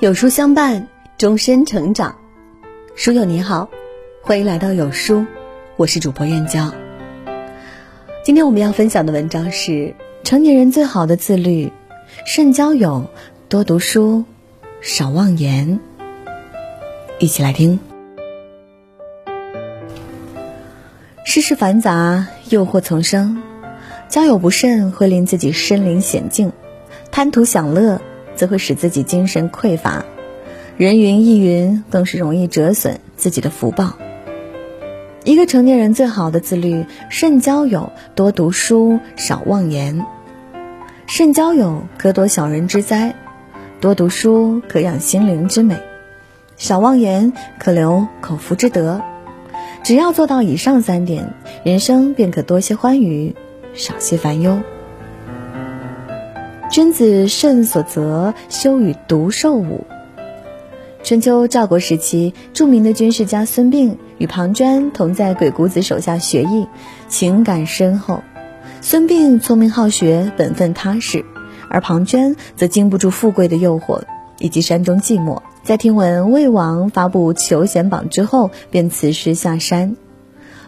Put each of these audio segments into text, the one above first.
有书相伴，终身成长。书友你好，欢迎来到有书，我是主播燕娇。今天我们要分享的文章是：成年人最好的自律，慎交友，多读书，少妄言。一起来听。世事繁杂，诱惑丛生，交友不慎会令自己身临险境，贪图享乐。则会使自己精神匮乏，人云亦云，更是容易折损自己的福报。一个成年人最好的自律，慎交友，多读书，少妄言。慎交友，可躲小人之灾；多读书，可养心灵之美；少妄言，可留口福之德。只要做到以上三点，人生便可多些欢愉，少些烦忧。君子慎所择，休与独兽舞。春秋赵国时期，著名的军事家孙膑与庞涓同在鬼谷子手下学艺，情感深厚。孙膑聪明好学，本分踏实，而庞涓则经不住富贵的诱惑以及山中寂寞。在听闻魏王发布求贤榜之后，便辞师下山。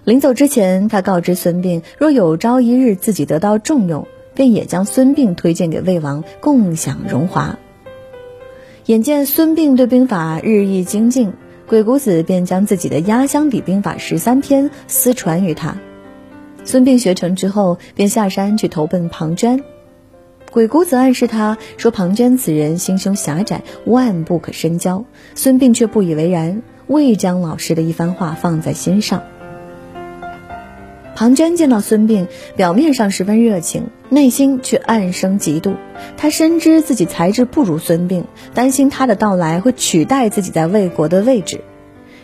临走之前，他告知孙膑，若有朝一日自己得到重用。便也将孙膑推荐给魏王，共享荣华。眼见孙膑对兵法日益精进，鬼谷子便将自己的压箱底兵法十三篇私传于他。孙膑学成之后，便下山去投奔庞涓。鬼谷子暗示他说：“庞涓此人心胸狭窄，万不可深交。”孙膑却不以为然，未将老师的一番话放在心上。庞涓见到孙膑，表面上十分热情，内心却暗生嫉妒。他深知自己才智不如孙膑，担心他的到来会取代自己在魏国的位置，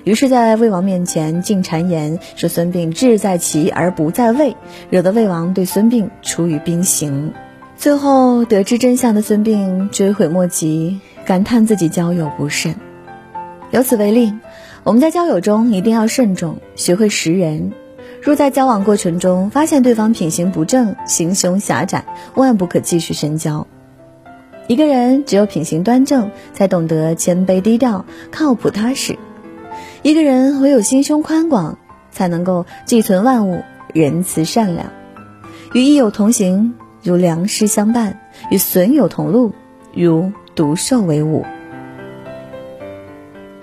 于是，在魏王面前进谗言，说孙膑志在齐而不在魏，惹得魏王对孙膑处以兵刑。最后得知真相的孙膑追悔莫及，感叹自己交友不慎。由此为例，我们在交友中一定要慎重，学会识人。若在交往过程中发现对方品行不正、心胸狭窄，万不可继续深交。一个人只有品行端正，才懂得谦卑低调、靠谱踏实；一个人唯有心胸宽广，才能够寄存万物、仁慈善良。与益友同行，如良师相伴；与损友同路，如毒兽为伍。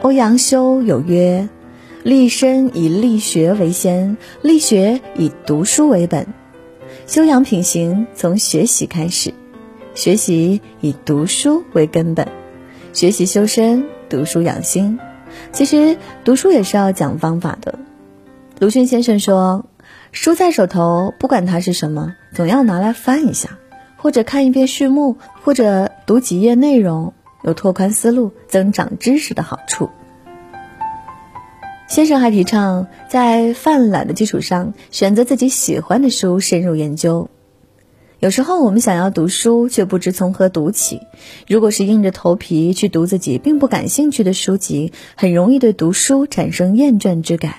欧阳修有曰。立身以力学为先，力学以读书为本。修养品行从学习开始，学习以读书为根本，学习修身，读书养心。其实读书也是要讲方法的。鲁迅先生说：“书在手头，不管它是什么，总要拿来翻一下，或者看一遍序幕，或者读几页内容，有拓宽思路、增长知识的好处。”先生还提倡在泛览的基础上，选择自己喜欢的书深入研究。有时候我们想要读书，却不知从何读起。如果是硬着头皮去读自己并不感兴趣的书籍，很容易对读书产生厌倦之感。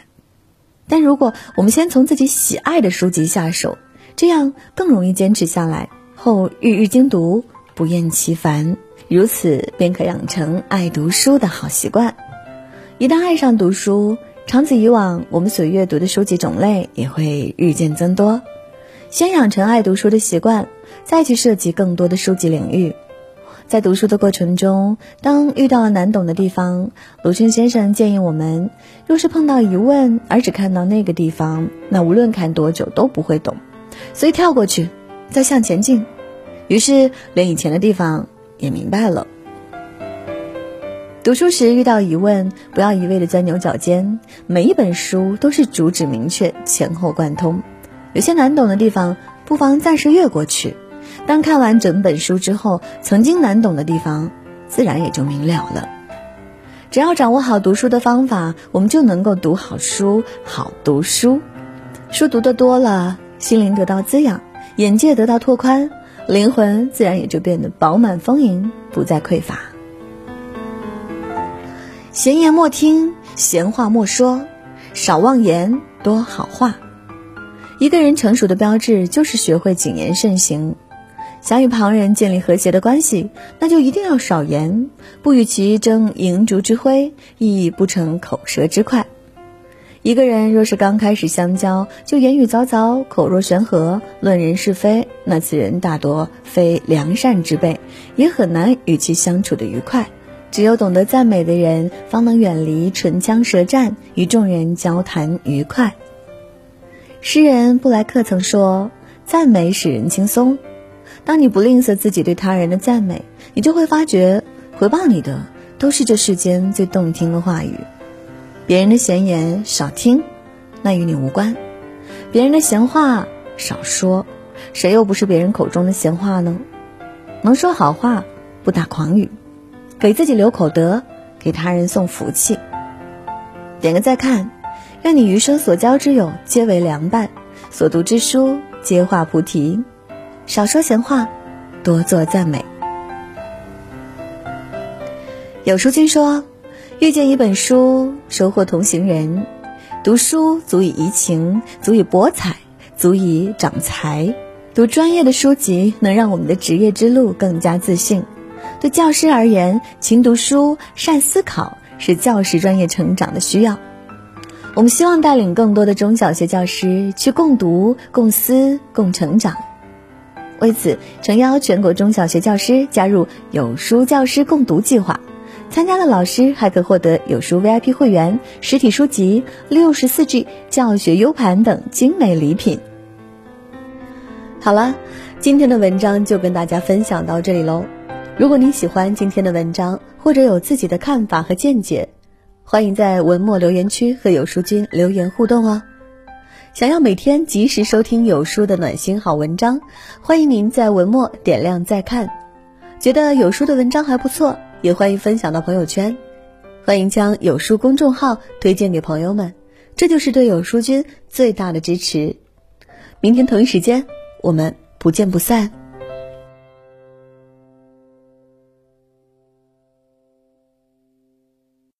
但如果我们先从自己喜爱的书籍下手，这样更容易坚持下来，后日日精读，不厌其烦，如此便可养成爱读书的好习惯。一旦爱上读书，长此以往，我们所阅读的书籍种类也会日渐增多。先养成爱读书的习惯，再去涉及更多的书籍领域。在读书的过程中，当遇到了难懂的地方，鲁迅先生建议我们：若是碰到疑问而只看到那个地方，那无论看多久都不会懂，所以跳过去，再向前进。于是，连以前的地方也明白了。读书时遇到疑问，不要一味的钻牛角尖。每一本书都是主旨明确、前后贯通。有些难懂的地方，不妨暂时越过去。当看完整本书之后，曾经难懂的地方，自然也就明了了。只要掌握好读书的方法，我们就能够读好书、好读书。书读得多了，心灵得到滋养，眼界得到拓宽，灵魂自然也就变得饱满丰盈，不再匮乏。闲言莫听，闲话莫说，少妄言，多好话。一个人成熟的标志就是学会谨言慎行。想与旁人建立和谐的关系，那就一定要少言，不与其争银烛之辉，亦不成口舌之快。一个人若是刚开始相交就言语凿凿、口若悬河、论人是非，那此人大多非良善之辈，也很难与其相处的愉快。只有懂得赞美的人，方能远离唇枪舌战，与众人交谈愉快。诗人布莱克曾说：“赞美使人轻松。当你不吝啬自己对他人的赞美，你就会发觉，回报你的都是这世间最动听的话语。”别人的闲言少听，那与你无关；别人的闲话少说，谁又不是别人口中的闲话呢？能说好话，不打诳语，给自己留口德，给他人送福气。点个再看，愿你余生所交之友皆为良伴，所读之书皆化菩提。少说闲话，多做赞美。有书君说。遇见一本书，收获同行人。读书足以怡情，足以博采，足以长才。读专业的书籍，能让我们的职业之路更加自信。对教师而言，勤读书、善思考是教师专业成长的需要。我们希望带领更多的中小学教师去共读、共思、共成长。为此，诚邀全国中小学教师加入有书教师共读计划。参加的老师还可获得有书 VIP 会员、实体书籍、六十四 G 教学 U 盘等精美礼品。好了，今天的文章就跟大家分享到这里喽。如果您喜欢今天的文章，或者有自己的看法和见解，欢迎在文末留言区和有书君留言互动哦。想要每天及时收听有书的暖心好文章，欢迎您在文末点亮再看。觉得有书的文章还不错。也欢迎分享到朋友圈，欢迎将有书公众号推荐给朋友们，这就是对有书君最大的支持。明天同一时间，我们不见不散。